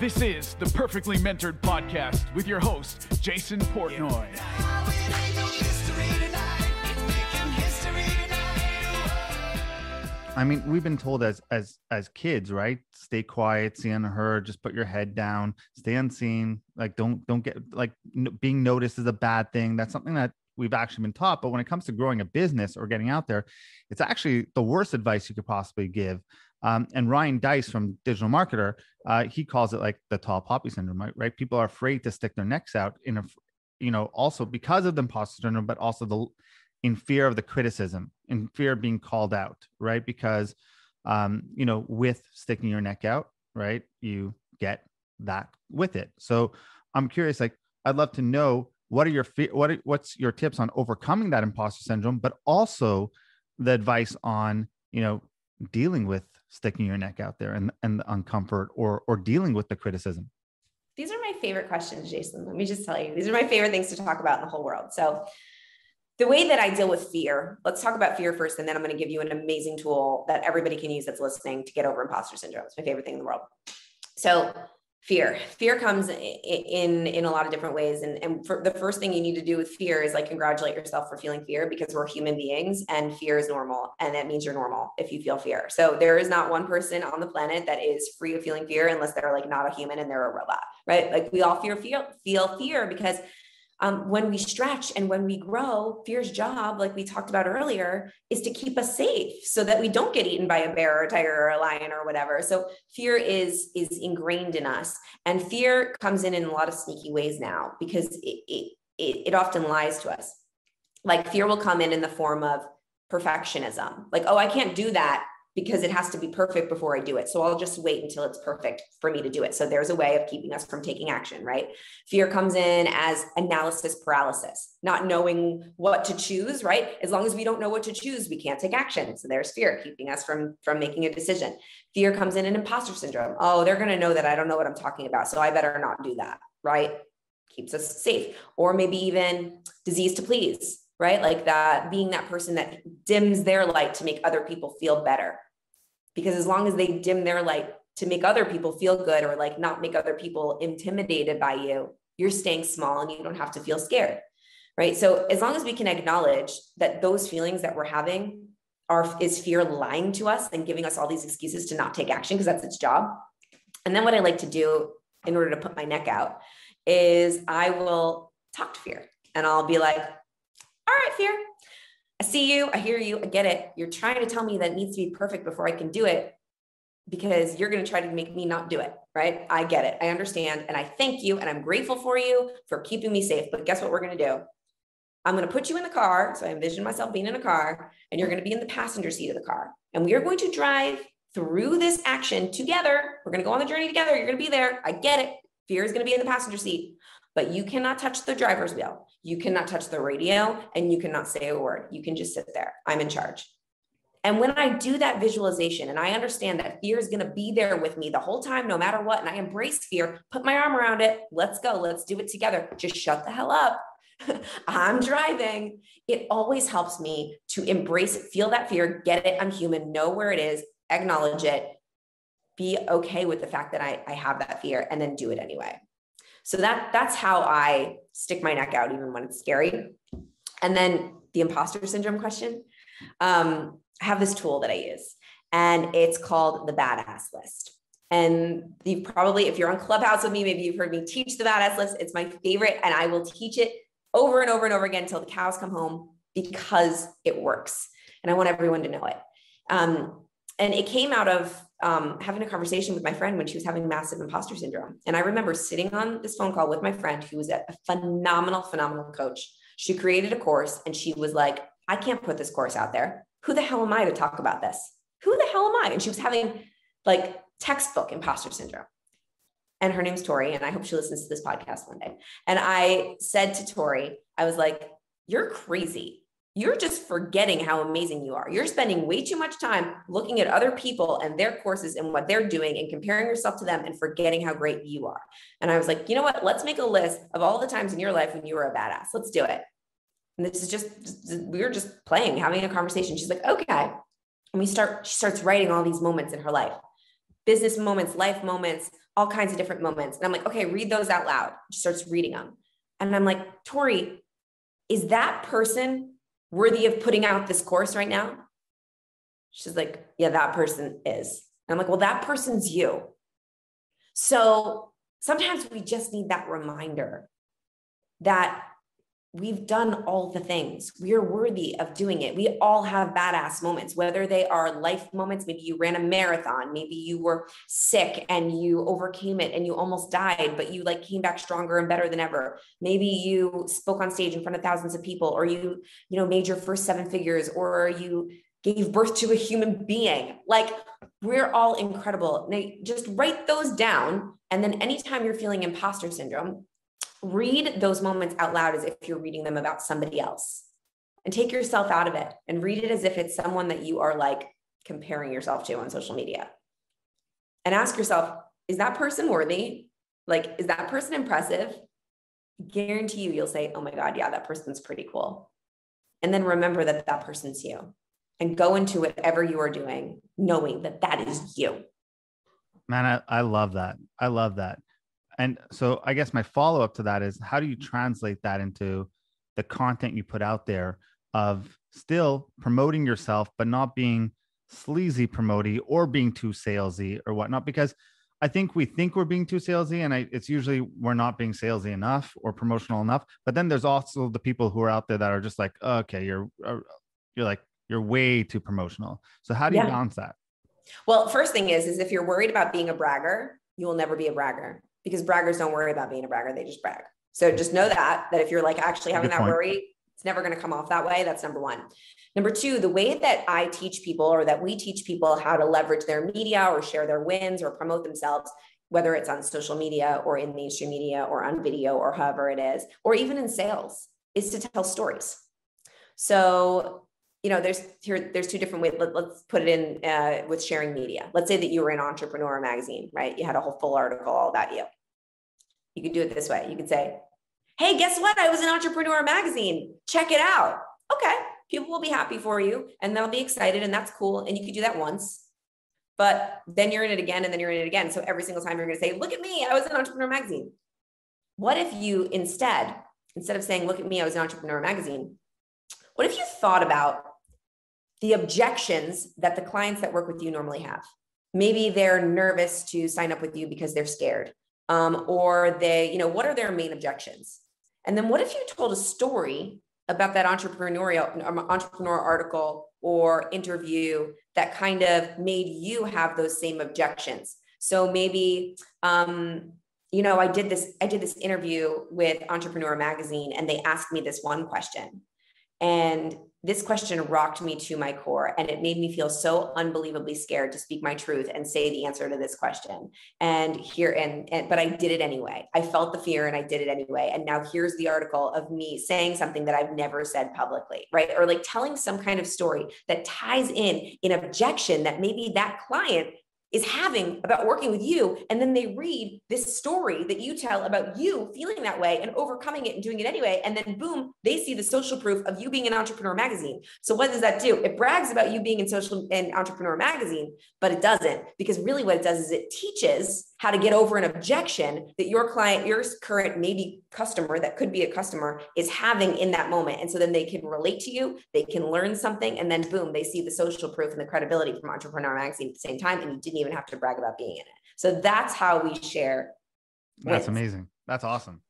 This is the Perfectly Mentored Podcast with your host, Jason Portnoy. I mean, we've been told as as as kids, right? Stay quiet, see unheard, just put your head down, stay unseen. Like, don't don't get like n- being noticed is a bad thing. That's something that we've actually been taught. But when it comes to growing a business or getting out there, it's actually the worst advice you could possibly give. Um, and Ryan Deiss from Digital Marketer, uh, he calls it like the tall poppy syndrome, right? right? People are afraid to stick their necks out in a, you know, also because of the imposter syndrome, but also the in fear of the criticism, in fear of being called out, right? Because, um, you know, with sticking your neck out, right, you get that with it. So I'm curious, like, I'd love to know what are your what are, what's your tips on overcoming that imposter syndrome, but also the advice on you know dealing with sticking your neck out there and and the uncomfort or or dealing with the criticism. These are my favorite questions, Jason. Let me just tell you, these are my favorite things to talk about in the whole world. So the way that I deal with fear, let's talk about fear first, and then I'm going to give you an amazing tool that everybody can use that's listening to get over imposter syndrome. It's my favorite thing in the world. So, fear. Fear comes in in a lot of different ways. And and the first thing you need to do with fear is like congratulate yourself for feeling fear because we're human beings and fear is normal and that means you're normal if you feel fear. So there is not one person on the planet that is free of feeling fear unless they're like not a human and they're a robot right? Like we all fear feel feel fear because um, when we stretch and when we grow, fear's job, like we talked about earlier, is to keep us safe so that we don't get eaten by a bear or a tiger or a lion or whatever. So fear is is ingrained in us, and fear comes in in a lot of sneaky ways now because it it, it often lies to us. Like fear will come in in the form of perfectionism, like oh I can't do that because it has to be perfect before I do it. So I'll just wait until it's perfect for me to do it. So there's a way of keeping us from taking action, right? Fear comes in as analysis paralysis, not knowing what to choose, right? As long as we don't know what to choose, we can't take action. So there's fear keeping us from from making a decision. Fear comes in an imposter syndrome. Oh, they're going to know that I don't know what I'm talking about, so I better not do that, right? Keeps us safe. Or maybe even disease to please right? Like that being that person that dims their light to make other people feel better. Because as long as they dim their light to make other people feel good or like not make other people intimidated by you, you're staying small and you don't have to feel scared. Right. So as long as we can acknowledge that those feelings that we're having are is fear lying to us and giving us all these excuses to not take action because that's its job. And then what I like to do in order to put my neck out is I will talk to fear and I'll be like, all right, fear. I see you. I hear you. I get it. You're trying to tell me that it needs to be perfect before I can do it because you're going to try to make me not do it. Right. I get it. I understand. And I thank you. And I'm grateful for you for keeping me safe. But guess what we're going to do? I'm going to put you in the car. So I envision myself being in a car and you're going to be in the passenger seat of the car. And we are going to drive through this action together. We're going to go on the journey together. You're going to be there. I get it. Fear is going to be in the passenger seat, but you cannot touch the driver's wheel. You cannot touch the radio and you cannot say a word. You can just sit there. I'm in charge. And when I do that visualization and I understand that fear is going to be there with me the whole time, no matter what, and I embrace fear, put my arm around it, let's go, let's do it together. Just shut the hell up. I'm driving. It always helps me to embrace it, feel that fear, get it. I'm human, know where it is, acknowledge it, be okay with the fact that I, I have that fear, and then do it anyway. So that that's how I stick my neck out even when it's scary. And then the imposter syndrome question. Um, I have this tool that I use, and it's called the badass list. And you probably, if you're on Clubhouse with me, maybe you've heard me teach the badass list. It's my favorite, and I will teach it over and over and over again until the cows come home because it works. And I want everyone to know it. Um, and it came out of um, having a conversation with my friend when she was having massive imposter syndrome. And I remember sitting on this phone call with my friend who was a phenomenal, phenomenal coach. She created a course and she was like, I can't put this course out there. Who the hell am I to talk about this? Who the hell am I? And she was having like textbook imposter syndrome. And her name's Tori. And I hope she listens to this podcast one day. And I said to Tori, I was like, You're crazy you're just forgetting how amazing you are. You're spending way too much time looking at other people and their courses and what they're doing and comparing yourself to them and forgetting how great you are. And I was like, you know what? Let's make a list of all the times in your life when you were a badass. Let's do it. And this is just, we were just playing, having a conversation. She's like, okay. And we start, she starts writing all these moments in her life. business moments, life moments, all kinds of different moments. And I'm like, okay, read those out loud. She starts reading them. And I'm like, Tori, is that person worthy of putting out this course right now? She's like, yeah, that person is. And I'm like, well, that person's you. So sometimes we just need that reminder that we've done all the things. We are worthy of doing it. We all have badass moments, whether they are life moments. Maybe you ran a marathon, maybe you were sick and you overcame it and you almost died, but you like came back stronger and better than ever. Maybe you spoke on stage in front of thousands of people, or you, you know, made your first seven figures, or you gave birth to a human being. Like we're all incredible. Now, just write those down. And then anytime you're feeling imposter syndrome, read those moments out loud as if you're reading them about somebody else and take yourself out of it and read it as if it's someone that you are like comparing yourself to on social media. And ask yourself, is that person worthy? Like, is that person impressive? Guarantee you, you'll say, oh my God, yeah, that person's pretty cool. And then remember that that person's you and go into whatever you are doing, knowing that that is you. Man, I, I love that. I love that. And so I guess my follow up to that is how do you translate that into the content you put out there of still promoting yourself, but not being sleazy promoting or being too salesy or whatnot? Because I think we think we're being too salesy, and I, it's usually we're not being salesy enough or promotional enough. But then there's also the people who are out there that are just like, okay, you're uh, you're like you're way too promotional. So how do you balance that? Well, first thing is, is if you're worried about being a bragger, you will never be a bragger because braggers don't worry about being a bragger. They just brag. So just know that, that if you're like actually having Good that point. worry, it's never going to come off that way. That's number one. Number two, the way that I teach people or that we teach people how to leverage their media or share their wins or promote themselves, whether it's on social media or in mainstream media or on video or however it is, or even in sales, is to tell stories. So, you know, there's here, there's two different ways. Let, us put it in uh, with sharing media. Let's say that you were in Entrepreneur magazine, right? You had a whole full article all about you. You could do it this way. You could say, Hey, guess what? I was in Entrepreneur Magazine. Check it out. Okay. People will be happy for you and they'll be excited, and that's cool. And you could do that once, but then you're in it again, and then you're in it again. So every single time you're going to say, Look at me. I was in Entrepreneur Magazine. What if you instead, instead of saying, Look at me, I was in Entrepreneur Magazine, what if you thought about the objections that the clients that work with you normally have? Maybe they're nervous to sign up with you because they're scared um, or they, you know, what are their main objections? And then what if you told a story about that entrepreneurial um, entrepreneur article or interview that kind of made you have those same objections? So maybe, um, you know, I did this, I did this interview with Entrepreneur Magazine, and they asked me this one question. And this question rocked me to my core and it made me feel so unbelievably scared to speak my truth and say the answer to this question. And here and, and, but i did it anyway. I felt the fear and i did it anyway. And now here's the article of me saying something that i've never said publicly right? Or like telling some kind of story that ties in an objection that maybe that client is having about working with you. And then they read this story that you tell about you feeling that way and overcoming it and doing it anyway. And then boom, they see the social proof of you being an entrepreneur magazine. So what does that do? It brags about you being in social and entrepreneur magazine, but it doesn't because really what it does is it teaches how to get over an objection that your client, your current maybe customer that could be a customer is having in that moment. And so then they can relate to you, they can learn something, and then boom, they see the social proof and the credibility from Entrepreneur Magazine at the same time. And you didn't even have to brag about being in it. So that's how we share. That's wins. amazing. That's awesome.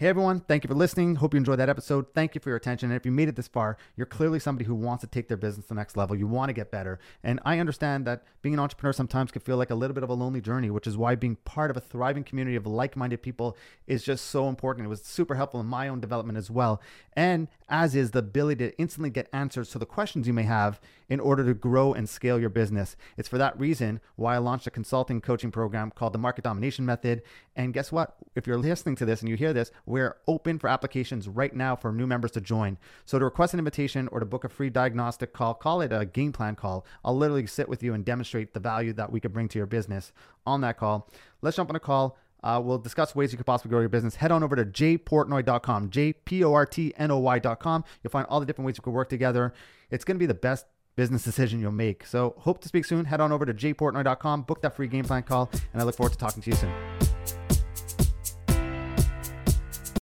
Hey everyone, thank you for listening. Hope you enjoyed that episode. Thank you for your attention. And if you made it this far, you're clearly somebody who wants to take their business to the next level. You want to get better. And I understand that being an entrepreneur sometimes can feel like a little bit of a lonely journey, which is why being part of a thriving community of like minded people is just so important. It was super helpful in my own development as well. And as is the ability to instantly get answers to the questions you may have in order to grow and scale your business. It's for that reason why I launched a consulting coaching program called the Market Domination Method. And guess what? If you're listening to this and you hear this, we're open for applications right now for new members to join. So to request an invitation or to book a free diagnostic call, call it a game plan call. I'll literally sit with you and demonstrate the value that we could bring to your business on that call. Let's jump on a call. Uh, we'll discuss ways you could possibly grow your business. Head on over to jportnoy.com, J P O R T N O Y.com. You'll find all the different ways you could work together. It's going to be the best business decision you'll make. So hope to speak soon. Head on over to jportnoy.com, book that free game plan call, and I look forward to talking to you soon.